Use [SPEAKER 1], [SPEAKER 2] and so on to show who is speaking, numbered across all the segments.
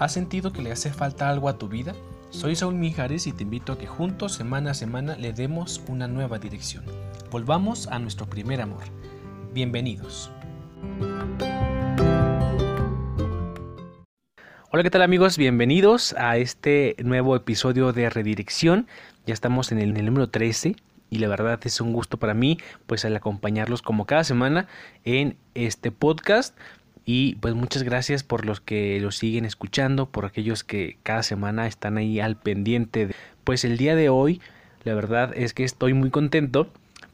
[SPEAKER 1] ¿Has sentido que le hace falta algo a tu vida? Soy Saúl Mijares y te invito a que juntos, semana a semana, le demos una nueva dirección. Volvamos a nuestro primer amor. Bienvenidos. Hola, ¿qué tal amigos? Bienvenidos a este nuevo episodio de Redirección. Ya estamos en el, número 13 y la verdad es un gusto para mí pues al acompañarlos como cada semana en este podcast y pues muchas gracias por los que lo siguen escuchando, por aquellos que cada semana están ahí al pendiente. Pues el día de hoy, la verdad es que estoy muy contento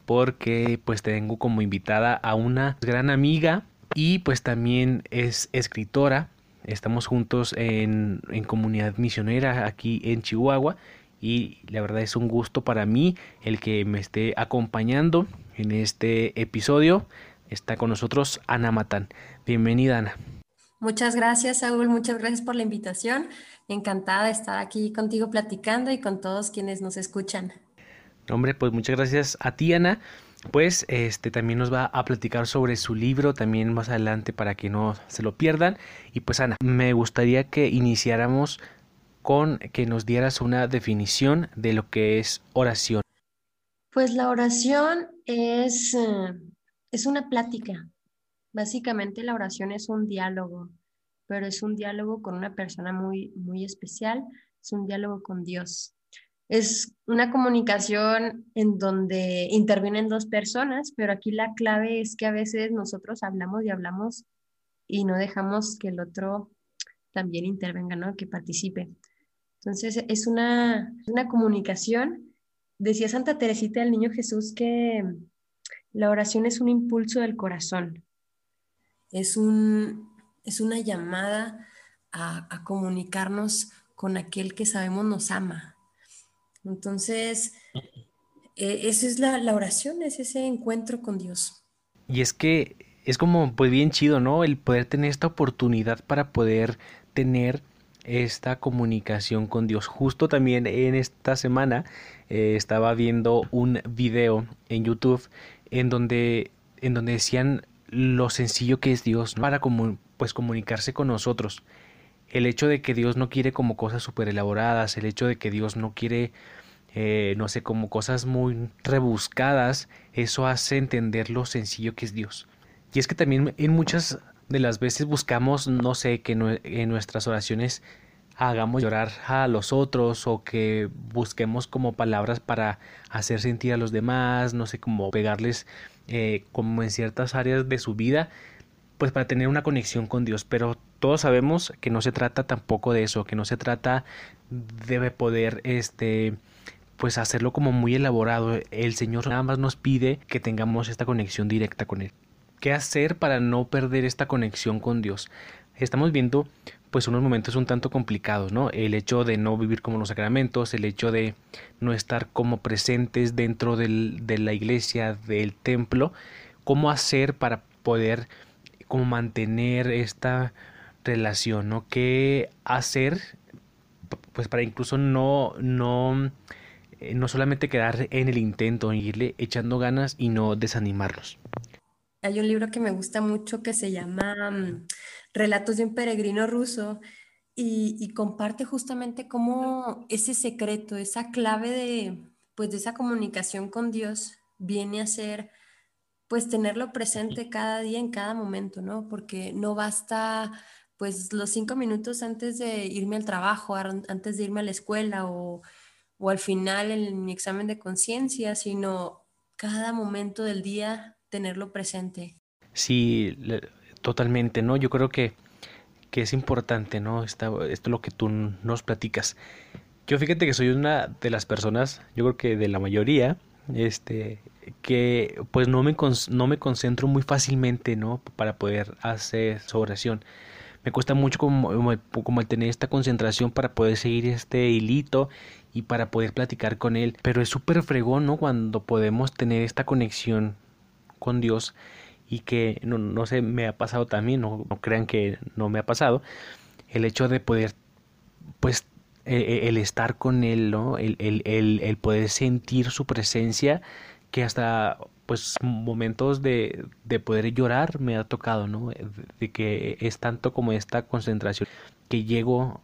[SPEAKER 1] porque pues tengo como invitada a una gran amiga y pues también es escritora. Estamos juntos en, en comunidad misionera aquí en Chihuahua y la verdad es un gusto para mí el que me esté acompañando en este episodio está con nosotros Ana Matán. Bienvenida, Ana.
[SPEAKER 2] Muchas gracias, Saúl. Muchas gracias por la invitación. Encantada de estar aquí contigo platicando y con todos quienes nos escuchan.
[SPEAKER 1] Hombre, pues muchas gracias a ti, Ana. Pues este también nos va a platicar sobre su libro también más adelante para que no se lo pierdan. Y pues Ana, me gustaría que iniciáramos con que nos dieras una definición de lo que es oración.
[SPEAKER 2] Pues la oración es eh, es una plática. Básicamente la oración es un diálogo, pero es un diálogo con una persona muy, muy especial, es un diálogo con Dios. Es una comunicación en donde intervienen dos personas, pero aquí la clave es que a veces nosotros hablamos y hablamos y no dejamos que el otro también intervenga, ¿no? que participe. Entonces es una, una comunicación. Decía Santa Teresita del Niño Jesús que la oración es un impulso del corazón, es, un, es una llamada a, comunicarnos con aquel que sabemos nos ama. Entonces, e, esa es la, la, oración, es ese encuentro con Dios.
[SPEAKER 1] Y es que es como pues bien chido, ¿no? El poder tener esta oportunidad para poder tener esta comunicación con Dios. Justo también en esta semana eh, estaba viendo un video en YouTube en donde, en donde decían lo sencillo que es Dios para pues comunicarse con nosotros. El hecho de que Dios no quiere como cosas súper elaboradas, el hecho de que Dios no quiere, eh, no sé, como cosas muy rebuscadas, eso hace entender lo sencillo que es Dios. Y es que también en muchas de las veces buscamos, no sé, que en nuestras oraciones hagamos llorar a los otros o que busquemos como palabras para hacer sentir a los demás, no sé, como pegarles eh, como en ciertas áreas de su vida, pues para tener una conexión con Dios. Pero todos sabemos que no se trata tampoco de eso, que no se trata de poder este pues hacerlo como muy elaborado. El Señor nada más nos pide que tengamos esta conexión directa con Él. ¿Qué hacer para no perder esta conexión con Dios? Estamos viendo pues unos momentos un tanto complicados, ¿no? El hecho de no vivir como los sacramentos, el hecho de no estar como presentes dentro del, de la iglesia, del templo, cómo hacer para poder como mantener esta relación, ¿no? ¿Qué hacer pues para incluso no no eh, no solamente quedar en el intento, irle echando ganas y no desanimarlos.
[SPEAKER 2] Hay un libro que me gusta mucho que se llama mm, Relatos de un peregrino ruso y, comparte justamente cómo ese secreto, esa clave de, pues, de esa comunicación con Dios viene a ser pues tenerlo presente cada día, en cada momento, ¿no? Porque no basta pues los cinco minutos antes de irme al trabajo, antes de irme a la escuela o, o al final en mi examen de conciencia, sino cada momento del día tenerlo presente.
[SPEAKER 1] Sí, totalmente, ¿no? Yo creo que, que es importante, ¿no? esto es lo que tú nos platicas. Yo fíjate que soy una de las personas, yo creo que de la mayoría, este, que pues no me, no me concentro muy fácilmente, ¿no? Para poder hacer su oración. Me cuesta mucho como, como el tener esta concentración para poder seguir este hilito y para poder platicar con él. Pero es súper fregón, ¿no? Cuando podemos tener esta conexión con Dios y que no, no sé, me ha pasado también, no, no, crean que no me ha pasado, el hecho de poder, pues, e, e, el, estar con Él, ¿no? El, el, el, poder sentir su presencia, que hasta, pues, momentos de, de poder llorar me ha tocado, ¿no? De que es tanto como esta concentración. que llego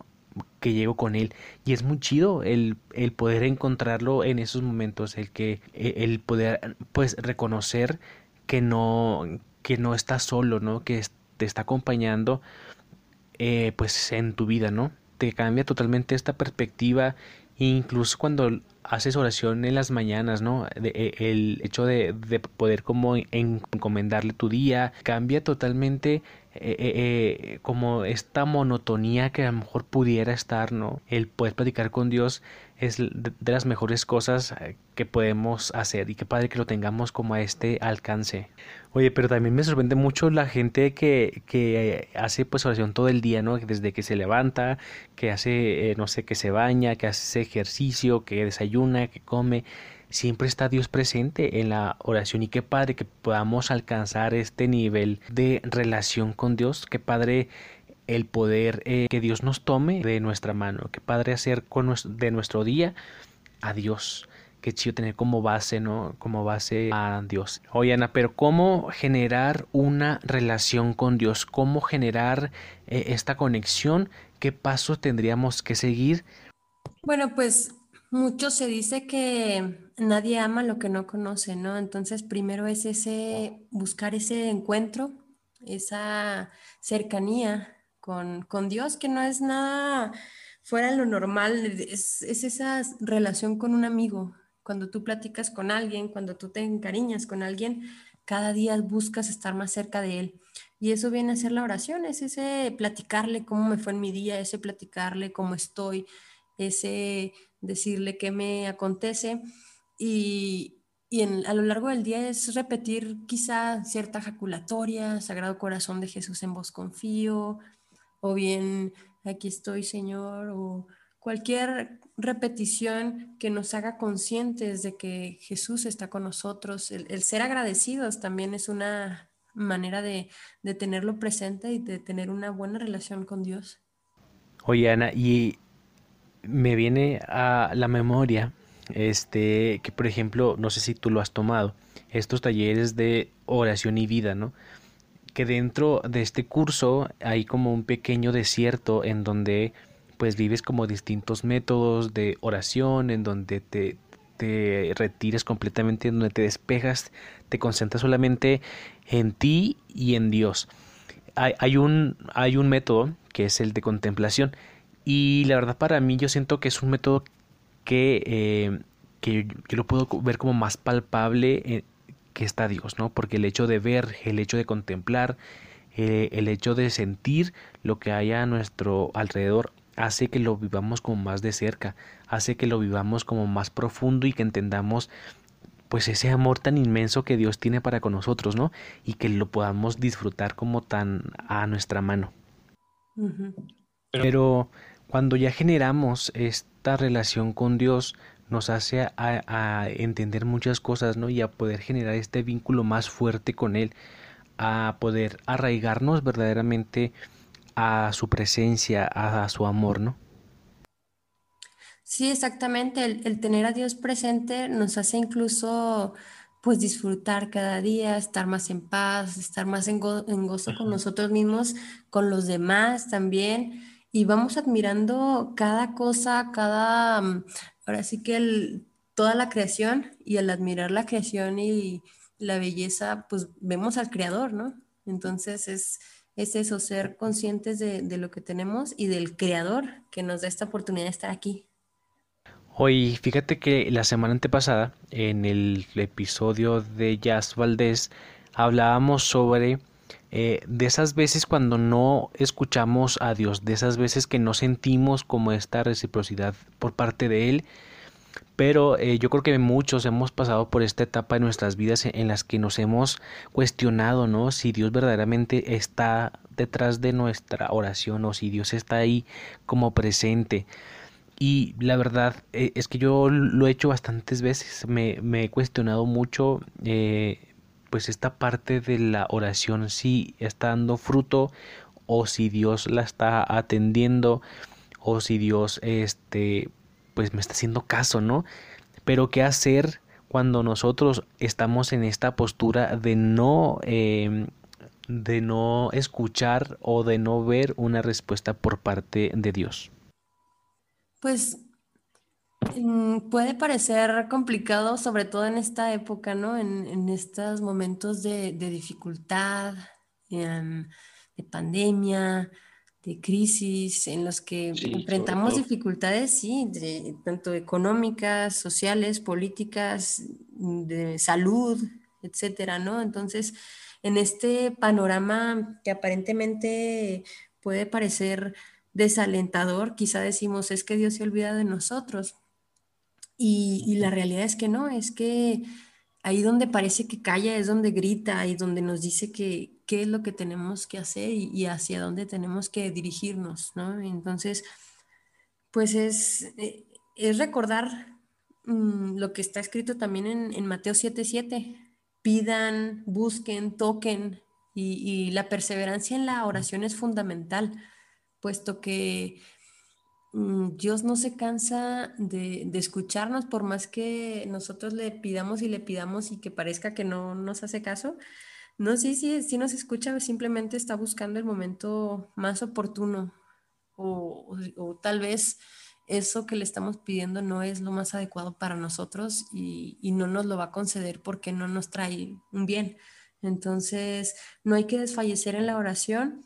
[SPEAKER 1] que con él y es muy chido el, el poder encontrarlo en esos momentos el que e, el poder pues reconocer que no que no estás solo no que te está acompañando eh, pues en tu vida no te cambia totalmente esta perspectiva incluso cuando haces oración en las mañanas, ¿no? E, el hecho de, de, poder como encomendarle tu día cambia totalmente eh, eh, como esta monotonía que a lo mejor pudiera estar, ¿no? El poder platicar con Dios es de, las mejores cosas que podemos hacer y qué padre que lo tengamos como a este alcance. Oye, pero también me sorprende mucho la gente que, que hace pues oración todo el día, ¿no? Desde que se levanta, que hace, no sé, que se baña, que hace ejercicio, que desayuna, que come siempre está Dios presente en la oración y qué padre que podamos alcanzar este nivel de relación con Dios, qué padre el poder eh, que Dios nos tome de nuestra mano, qué padre hacer con de nuestro día a Dios. Qué chido tener como base, ¿no? Como base a Dios. Oye, Ana, pero ¿cómo generar una relación con Dios? ¿Cómo generar eh, esta conexión? ¿Qué pasos tendríamos que seguir?
[SPEAKER 2] Bueno, pues mucho se dice que nadie ama lo que no conoce, ¿no? Entonces, primero es ese, buscar ese encuentro, esa cercanía con, Dios, que no es nada fuera de lo normal, es, esa relación con un amigo. Cuando tú platicas con alguien, cuando tú te encariñas con alguien, cada día buscas estar más cerca de él. Y eso viene a ser la oración, es ese platicarle cómo me fue en mi día, ese platicarle cómo estoy, ese decirle qué me acontece y, a lo largo del día es repetir quizá cierta jaculatoria, Sagrado Corazón de Jesús en vos confío, o bien aquí estoy Señor, o cualquier repetición que nos haga conscientes de que Jesús está con nosotros. El, ser agradecidos también es una manera de, de, tenerlo presente y de tener una buena relación con Dios.
[SPEAKER 1] Oye Ana, y me viene a la memoria este que por ejemplo no sé si tú lo has tomado estos talleres de oración y vida no que dentro de este curso hay como un pequeño desierto en donde pues vives como distintos métodos de oración en donde te, te retires completamente en donde te despejas te concentras solamente en ti y en Dios. Hay, hay un hay un método que es el de contemplación. Y la verdad para mí yo siento que es un método que, eh, que yo lo puedo ver como más palpable eh, que está Dios, ¿no? Porque el hecho de ver, el hecho de contemplar, eh, el hecho de sentir lo que hay a nuestro alrededor hace que lo vivamos como más de cerca, hace que lo vivamos como más profundo y que entendamos pues ese amor tan inmenso que Dios tiene para con nosotros, ¿no? Y que lo podamos disfrutar como tan a nuestra mano. Pero cuando ya generamos esta relación con Dios, nos hace a, entender muchas cosas, ¿no? Y a poder generar este vínculo más fuerte con Él, a poder arraigarnos verdaderamente a su presencia, a, su amor, ¿no?
[SPEAKER 2] Sí, exactamente. El, tener a Dios presente nos hace incluso pues disfrutar cada día, estar más en paz, estar más en, en gozo con nosotros mismos, con los demás también y vamos admirando cada cosa, cada, ahora sí que toda la creación y al admirar la creación y la belleza, pues vemos al creador, ¿no? Entonces es, es eso, ser conscientes de, de lo que tenemos y del creador que nos da esta oportunidad de estar aquí.
[SPEAKER 1] Hoy, fíjate que la semana antepasada, en el episodio de Jazz Valdés, hablábamos sobre eh, de esas veces cuando no escuchamos a Dios, de esas veces que no sentimos como esta reciprocidad por parte de Él, pero eh, yo creo que muchos hemos pasado por esta etapa de nuestras vidas en las que nos hemos cuestionado, ¿no? Si Dios verdaderamente está detrás de nuestra oración o si Dios está ahí como presente. Y la verdad eh, es que yo lo he hecho bastantes veces, me, me he cuestionado mucho pues esta parte de la oración si está dando fruto o si Dios la está atendiendo o si Dios este pues me está haciendo caso, ¿no? Pero qué hacer cuando nosotros estamos en esta postura de no em, de no escuchar o de no ver una respuesta por parte de Dios?
[SPEAKER 2] Pues puede parecer complicado, sobre todo en esta época, ¿no? En, estos momentos de, dificultad, de pandemia, de crisis, en los que enfrentamos dificultades, sí, de, tanto económicas, sociales, políticas, de salud, etcétera, ¿no? Entonces, en este panorama que aparentemente puede parecer desalentador, quizá decimos, es que Dios se olvida de nosotros. Y, la realidad es que no, es que ahí donde parece que calla es donde grita y donde nos dice que qué es lo que tenemos que hacer y, hacia dónde tenemos que dirigirnos, ¿no? Entonces, pues es, eh, es recordar mm, lo que está escrito también en, en Mateo 7:7 pidan, busquen, toquen y, la perseverancia en la oración es fundamental, puesto que Dios no se cansa de, escucharnos por más que nosotros le pidamos y le pidamos y que parezca que no nos hace caso. No, sí, sí, sí nos escucha, simplemente está buscando el momento más oportuno o tal vez eso que le estamos pidiendo no es lo más adecuado para nosotros y, no nos lo va a conceder porque no nos trae un bien. Entonces, no hay que desfallecer en la oración,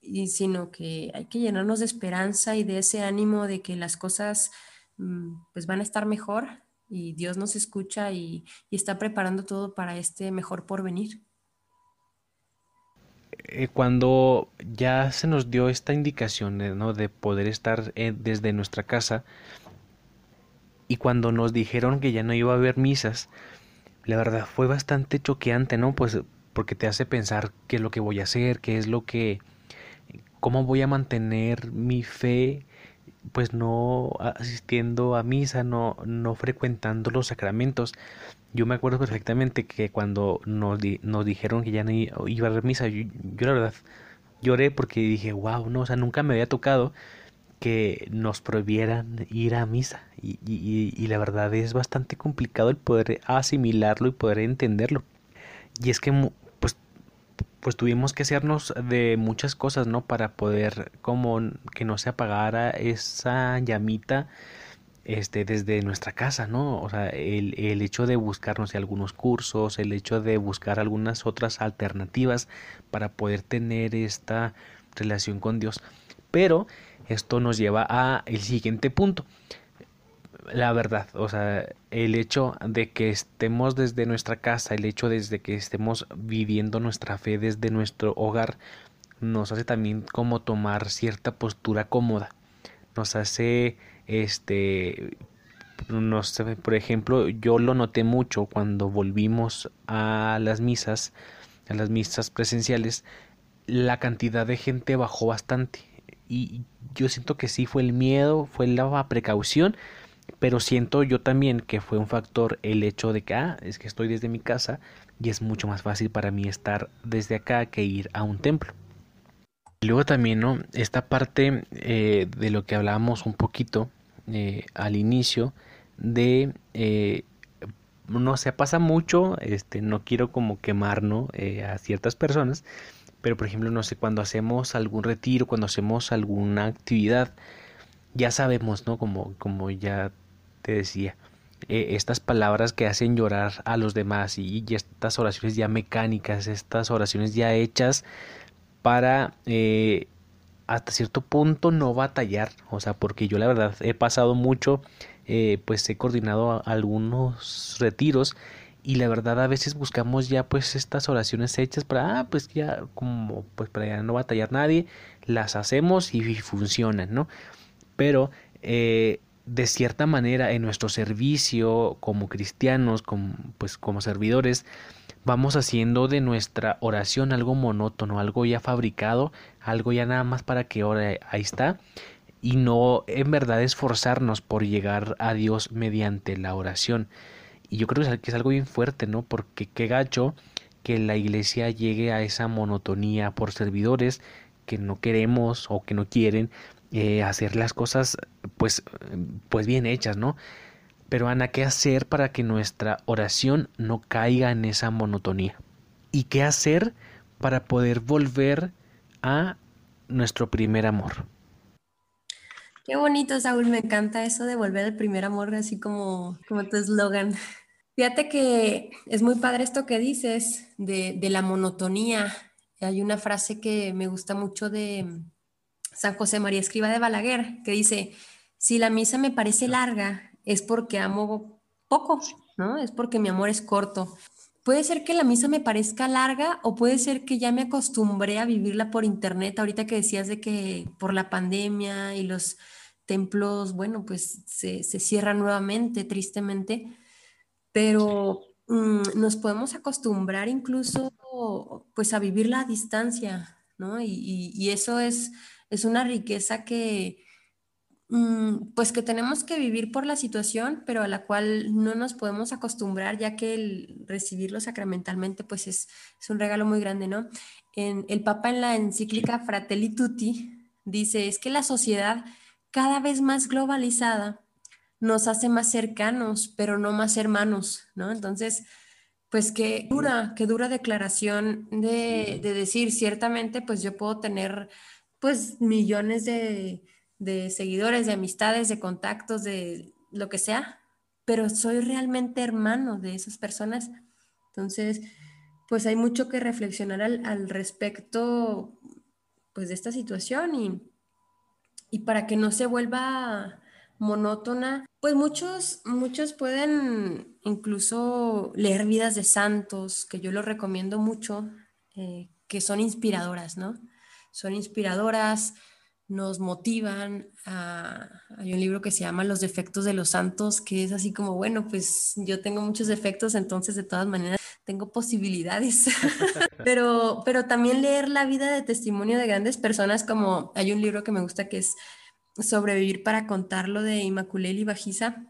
[SPEAKER 2] y, sino que hay que llenarnos de esperanza y de ese ánimo de que las cosas mm, pues van a estar mejor y Dios nos escucha y, está preparando todo para este mejor porvenir.
[SPEAKER 1] Eh, cuando ya se nos dio esta indicación ¿no? de poder estar eh, desde nuestra casa y cuando nos dijeron que ya no iba a haber misas, la verdad fue bastante choqueante, ¿no? Pues porque te hace pensar qué es lo que voy a hacer, qué es lo que, cómo voy a mantener mi fe, pues no asistiendo a misa, no, no frecuentando los sacramentos. Yo me acuerdo perfectamente que cuando nos, nos dijeron que ya no iba a haber misa, yo, la verdad lloré porque dije, wow, no, o sea, nunca me había tocado que nos prohibieran ir a misa. Y, y, y, la verdad es bastante complicado el poder asimilarlo y poder entenderlo. Y es que pues, tuvimos que hacernos de muchas cosas, ¿no? Para poder como que no se apagara esa llamita este, desde nuestra casa, ¿no? O sea, el, el hecho de buscarnos algunos cursos, el hecho de buscar algunas otras alternativas para poder tener esta relación con Dios. Pero esto nos lleva a el siguiente punto. La verdad, o sea, el hecho de que estemos desde nuestra casa, el hecho de que estemos viviendo nuestra fe desde nuestro hogar, nos hace también como tomar cierta postura cómoda. Nos hace este, no sé, por ejemplo, yo lo noté mucho cuando volvimos a las misas, a las misas presenciales, la cantidad de gente bajó bastante. Y yo siento que sí fue el miedo, fue la precaución, pero siento yo también que fue un factor el hecho de que, ah, es que estoy desde mi casa y es mucho más fácil para mí estar desde acá que ir a un templo. Luego también, ¿no? Esta parte eh, de lo que hablábamos un poquito eh, al inicio de eh, no se pasa mucho este no quiero como quemar ¿no? Eh, a ciertas personas pero por ejemplo no sé cuando hacemos algún retiro cuando hacemos alguna actividad ya sabemos no como como ya te decía estas palabras que hacen llorar a los demás y, y, estas oraciones ya mecánicas estas oraciones ya hechas para hasta cierto punto no batallar, o sea, porque yo la verdad he pasado mucho, eh, pues he coordinado algunos retiros y la verdad a veces buscamos ya pues estas oraciones hechas para, ah, pues ya como pues para ya no batallar nadie, las hacemos y funcionan, ¿no? Pero eh, de cierta manera en nuestro servicio como cristianos, como, pues como servidores, vamos haciendo de nuestra oración algo monótono, algo ya fabricado, algo ya nada más para que ore, ahí está, y no en verdad esforzarnos por llegar a Dios mediante la oración. Y yo creo que es algo bien fuerte, ¿no? Porque qué gacho que la iglesia llegue a esa monotonía por servidores que no queremos o que no quieren eh, hacer las cosas pues, pues bien hechas, ¿no? Pero Ana, ¿qué hacer para que nuestra oración no caiga en esa monotonía? ¿Y qué hacer para poder volver a nuestro primer amor.
[SPEAKER 2] Qué bonito, Saúl, me encanta eso de volver al primer amor, así como, como tu eslogan. Fíjate que es muy padre esto que dices de, de la monotonía. Hay una frase que me gusta mucho de San José María Escriba de Balaguer, que dice, si la misa me parece larga, es porque amo poco, ¿no? Es porque mi amor es corto. Puede ser que la misa me parezca larga o puede ser que ya me acostumbré a vivirla por internet, ahorita que decías de que por la pandemia y los templos, bueno, pues se, cierran nuevamente, tristemente, pero mm, nos podemos acostumbrar incluso pues a vivir la distancia, ¿no? Y, eso es, es una riqueza que, Mm, pues que tenemos que vivir por la situación, pero a la cual no nos podemos acostumbrar, ya que el recibirlo sacramentalmente, pues es, un regalo muy grande, ¿no? En, el Papa en la encíclica Fratelli Tutti dice, es que la sociedad cada vez más globalizada nos hace más cercanos, pero no más hermanos, ¿no? Entonces, pues qué dura, qué dura declaración de, de decir, ciertamente, pues yo puedo tener, pues, millones de seguidores, de amistades, de contactos, de lo que sea, pero soy realmente hermano de esas personas. Entonces, pues hay mucho que reflexionar al, respecto pues de esta situación y, y para que no se vuelva monótona, pues muchos, muchos pueden incluso leer vidas de santos, que yo lo recomiendo mucho, eh, que son inspiradoras, ¿no? Son inspiradoras, nos motivan. Hay un libro que se llama Los defectos de los santos, que es así como, bueno, pues yo tengo muchos defectos, entonces de todas maneras tengo posibilidades. pero, pero también leer la vida de testimonio de grandes personas, como hay un libro que me gusta que es Sobrevivir para contarlo de Immaculée Bajiza,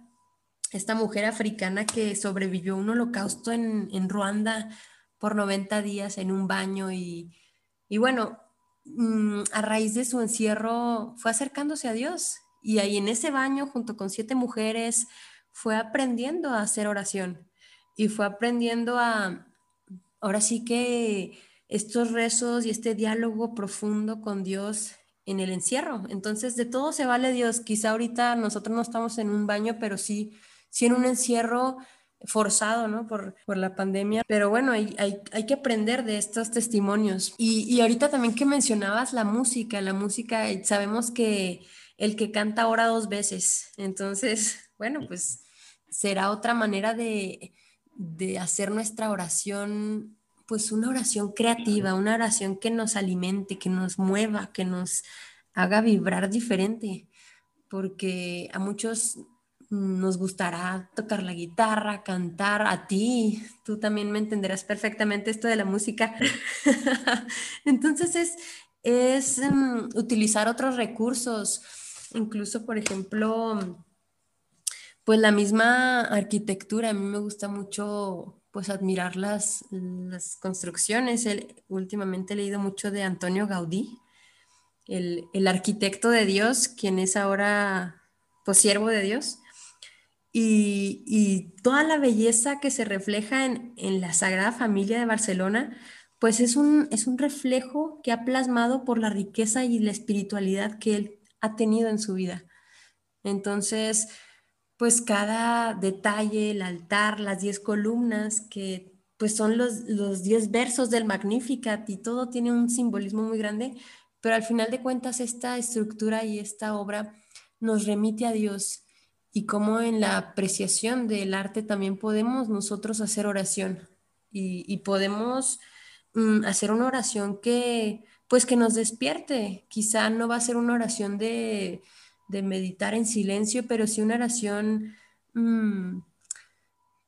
[SPEAKER 2] esta mujer africana que sobrevivió un holocausto en, en Ruanda por 90 días en un baño y, y bueno, a raíz de su encierro fue acercándose a Dios y ahí en ese baño junto con siete mujeres fue aprendiendo a hacer oración y fue aprendiendo a, ahora sí que estos rezos y este diálogo profundo con Dios en el encierro. Entonces, de todo se vale Dios. Quizá ahorita nosotros no estamos en un baño, pero sí, sí en un encierro forzado, ¿no? Por, la pandemia. Pero bueno, hay, hay, que aprender de estos testimonios. Y, y, ahorita también que mencionabas la música, la música, sabemos que el que canta ora dos veces. Entonces, bueno, pues será otra manera de, de hacer nuestra oración, pues una oración creativa, una oración que nos alimente, que nos mueva, que nos haga vibrar diferente. Porque a muchos nos gustará tocar la guitarra, cantar a ti. Tú también me entenderás perfectamente esto de la música. Entonces es, es mm, utilizar otros recursos, incluso, por ejemplo, pues la misma arquitectura. A mí me gusta mucho pues admirar las, las construcciones. últimamente he leído mucho de Antonio Gaudí, el, el arquitecto de Dios, quien es ahora pues siervo de Dios y, toda la belleza que se refleja en, la Sagrada Familia de Barcelona, pues es un, es un reflejo que ha plasmado por la riqueza y la espiritualidad que él ha tenido en su vida. Entonces, pues cada detalle, el altar, las diez columnas, que pues son los, los diez versos del Magnificat y todo tiene un simbolismo muy grande, pero al final de cuentas esta estructura y esta obra nos remite a Dios y cómo en la apreciación del arte también podemos nosotros hacer oración y, podemos mm, hacer una oración que pues que nos despierte. Quizá no va a ser una oración de, meditar en silencio, pero sí una oración mm,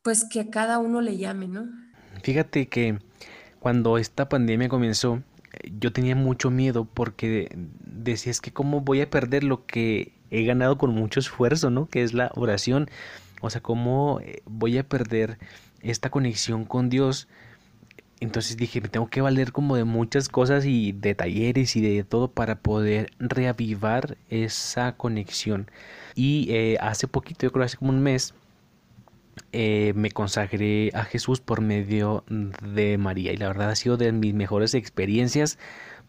[SPEAKER 2] pues que a cada uno le llame, ¿no?
[SPEAKER 1] Fíjate que cuando esta pandemia comenzó, yo tenía mucho miedo porque decía es que cómo voy a perder lo que he ganado con mucho esfuerzo, ¿no? Que es la oración. O sea, cómo eh, voy a perder esta conexión con Dios. Entonces dije, me tengo que valer como de muchas cosas y de talleres y de todo para poder reavivar esa conexión. Y eh, hace poquito, yo creo hace como un mes, eh, me consagré a Jesús por medio de María y la verdad ha sido de mis mejores experiencias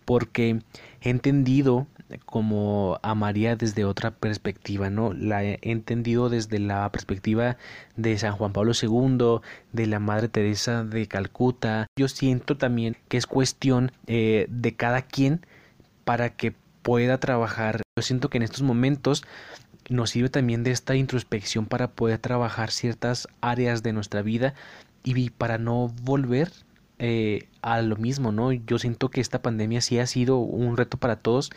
[SPEAKER 1] porque he entendido como a María desde otra perspectiva, ¿no? La he entendido desde la perspectiva de San Juan Pablo II, de la Madre Teresa de Calcuta. Yo siento también que es cuestión eh, de cada quien para que pueda trabajar. Yo siento que en estos momentos nos sirve también de esta introspección para poder trabajar ciertas áreas de nuestra vida y para no volver eh, a lo mismo, ¿no? Yo siento que esta pandemia sí ha sido un reto para todos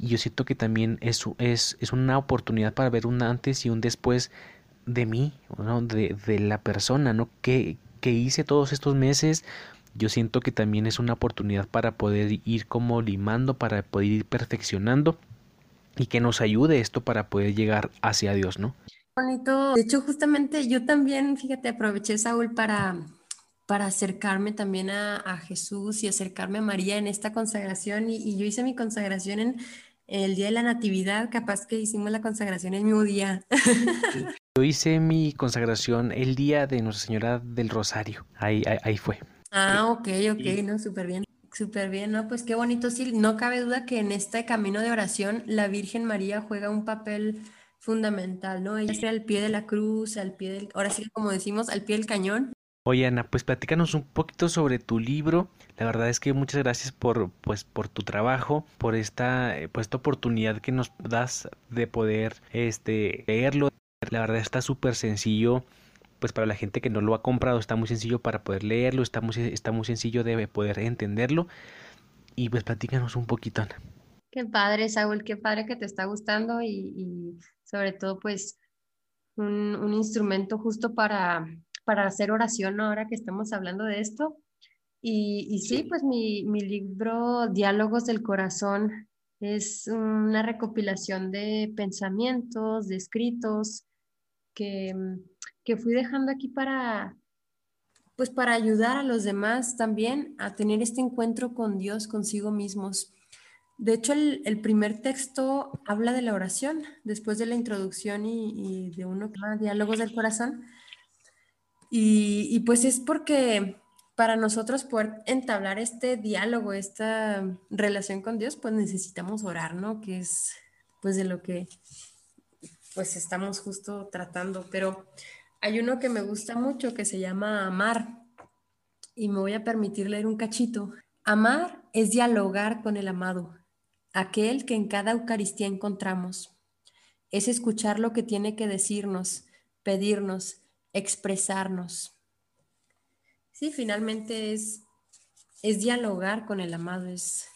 [SPEAKER 1] y yo siento que también es, es, es una oportunidad para ver un antes y un después de mí, ¿no? de, de la persona, ¿no? Que, que hice todos estos meses, yo siento que también es una oportunidad para poder ir como limando, para poder ir perfeccionando y que nos ayude esto para poder llegar hacia Dios, ¿no?
[SPEAKER 2] Bonito. De hecho, justamente yo también, fíjate, aproveché Saúl para para acercarme también a, Jesús y acercarme a María en esta consagración. Y, yo hice mi consagración en el día de la Natividad, capaz que hicimos la consagración el mismo día.
[SPEAKER 1] Yo hice mi consagración el día de Nuestra Señora del Rosario. Ahí, ahí, fue.
[SPEAKER 2] Ah, ok, ok, no, súper bien. Súper bien, ¿no? Pues qué bonito, sí. No cabe duda que en este camino de oración la Virgen María juega un papel fundamental, ¿no? Ella está al pie de la cruz, al pie del, ahora sí como decimos, al pie del cañón,
[SPEAKER 1] Oye Ana, pues platícanos un poquito sobre tu libro. La verdad es que muchas gracias por, pues, por tu trabajo, por esta, eh, pues, esta oportunidad que nos das de poder este, leerlo. La verdad está súper sencillo, pues para la gente que no lo ha comprado está muy sencillo para poder leerlo, está muy, está muy sencillo de poder entenderlo. Y pues platícanos un poquito, Ana.
[SPEAKER 2] Qué padre, Saúl, qué padre que te está gustando y, sobre todo pues un, un instrumento justo para para hacer oración ahora que estamos hablando de esto. Y, sí, pues mi, libro Diálogos del Corazón es una recopilación de pensamientos, de escritos que, que fui dejando aquí para, pues para ayudar a los demás también a tener este encuentro con Dios, consigo mismos. De hecho, el, primer texto habla de la oración, después de la introducción y, y de uno que llama Diálogos del Corazón y, pues es porque para nosotros poder entablar este diálogo, esta relación con Dios, pues necesitamos orar, ¿no? Que es pues de lo que pues estamos justo tratando. Pero hay uno que me gusta mucho que se llama Amar y me voy a permitir leer un cachito. Amar es dialogar con el amado, aquel que en cada Eucaristía encontramos. Es escuchar lo que tiene que decirnos, pedirnos, expresarnos. Sí, finalmente es, es dialogar con el amado, es,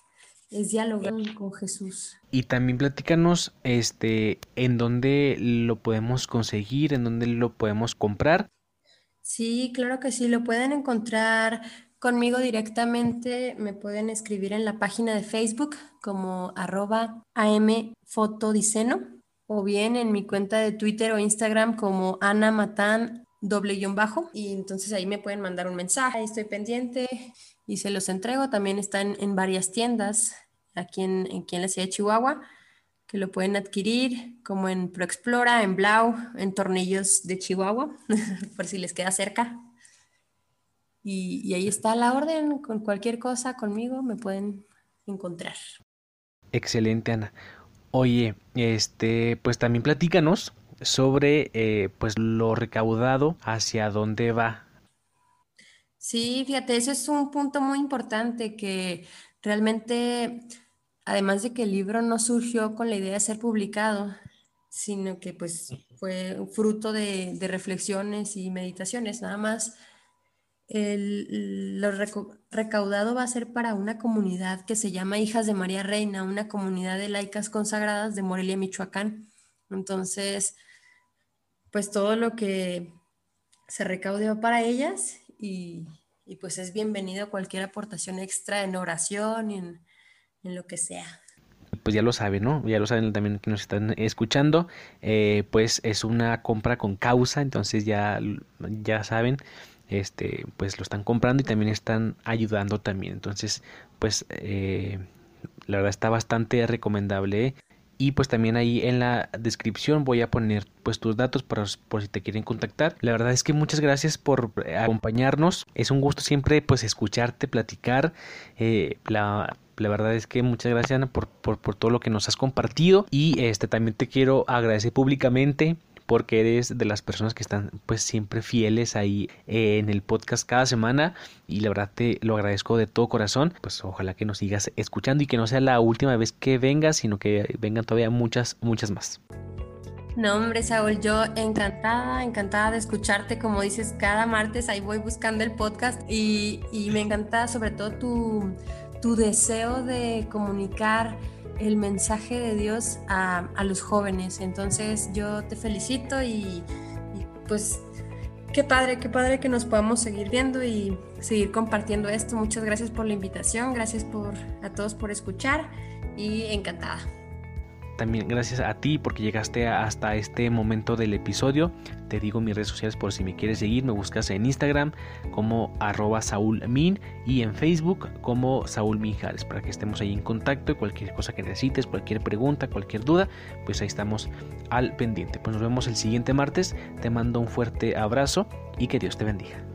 [SPEAKER 2] es dialogar con Jesús.
[SPEAKER 1] Y también platícanos este, en dónde lo podemos conseguir, en dónde lo podemos comprar.
[SPEAKER 2] Sí, claro que sí, lo pueden encontrar conmigo directamente, me pueden escribir en la página de Facebook como arroba amfotodiceno o bien en mi cuenta de Twitter o Instagram como Ana Matán doble guion bajo y entonces ahí me pueden mandar un mensaje, ahí estoy pendiente y se los entrego. También están en varias tiendas aquí en, aquí en la ciudad de Chihuahua que lo pueden adquirir como en ProExplora, en Blau, en Tornillos de Chihuahua, por si les queda cerca. Y, y ahí está la orden, con cualquier cosa conmigo me pueden encontrar.
[SPEAKER 1] Excelente, Ana. Oye, este, pues también platícanos sobre eh, pues lo recaudado hacia dónde va.
[SPEAKER 2] Sí, fíjate, ese es un punto muy importante que realmente, además de que el libro no surgió con la idea de ser publicado, sino que pues fue fruto de, reflexiones y meditaciones, nada más. El, lo recaudado va a ser para una comunidad que se llama Hijas de María Reina, una comunidad de laicas consagradas de Morelia, Michoacán. Entonces, pues todo lo que se recaude para ellas y, pues es bienvenido cualquier aportación extra en oración y en, lo que sea.
[SPEAKER 1] Pues ya lo saben, ¿no? Ya lo saben también que nos están escuchando. Eh, pues es una compra con causa, entonces ya, ya saben, este, pues lo están comprando y también están ayudando también. Entonces, pues eh, la verdad está bastante recomendable. Y pues también ahí en la descripción voy a poner pues tus datos para, por si te quieren contactar. La verdad es que muchas gracias por eh, acompañarnos. Es un gusto siempre pues escucharte, platicar. Eh, la, la verdad es que muchas gracias Ana por, por, por, todo lo que nos has compartido y este también te quiero agradecer públicamente porque eres de las personas que están pues siempre fieles ahí eh, en el podcast cada semana y la verdad te lo agradezco de todo corazón. Pues ojalá que nos sigas escuchando y que no sea la última vez que vengas sino que vengan todavía muchas muchas más.
[SPEAKER 2] No, hombre, Saúl, yo encantada, encantada de escucharte, como dices, cada martes ahí voy buscando el podcast y, y me encanta sobre todo tu, tu deseo de comunicar el mensaje de Dios a, los jóvenes. Entonces yo te felicito y, y, pues qué padre, qué padre que nos podamos seguir viendo y seguir compartiendo esto. Muchas gracias por la invitación, gracias por, a todos por escuchar y encantada.
[SPEAKER 1] También gracias a ti porque llegaste hasta este momento del episodio. Te digo mis redes sociales por si me quieres seguir. Me buscas en Instagram como arroba saulmin y en Facebook como Saúl Minjares para que estemos ahí en contacto cualquier cosa que necesites, cualquier pregunta, cualquier duda, pues ahí estamos al pendiente. Pues nos vemos el siguiente martes. Te mando un fuerte abrazo y que Dios te bendiga.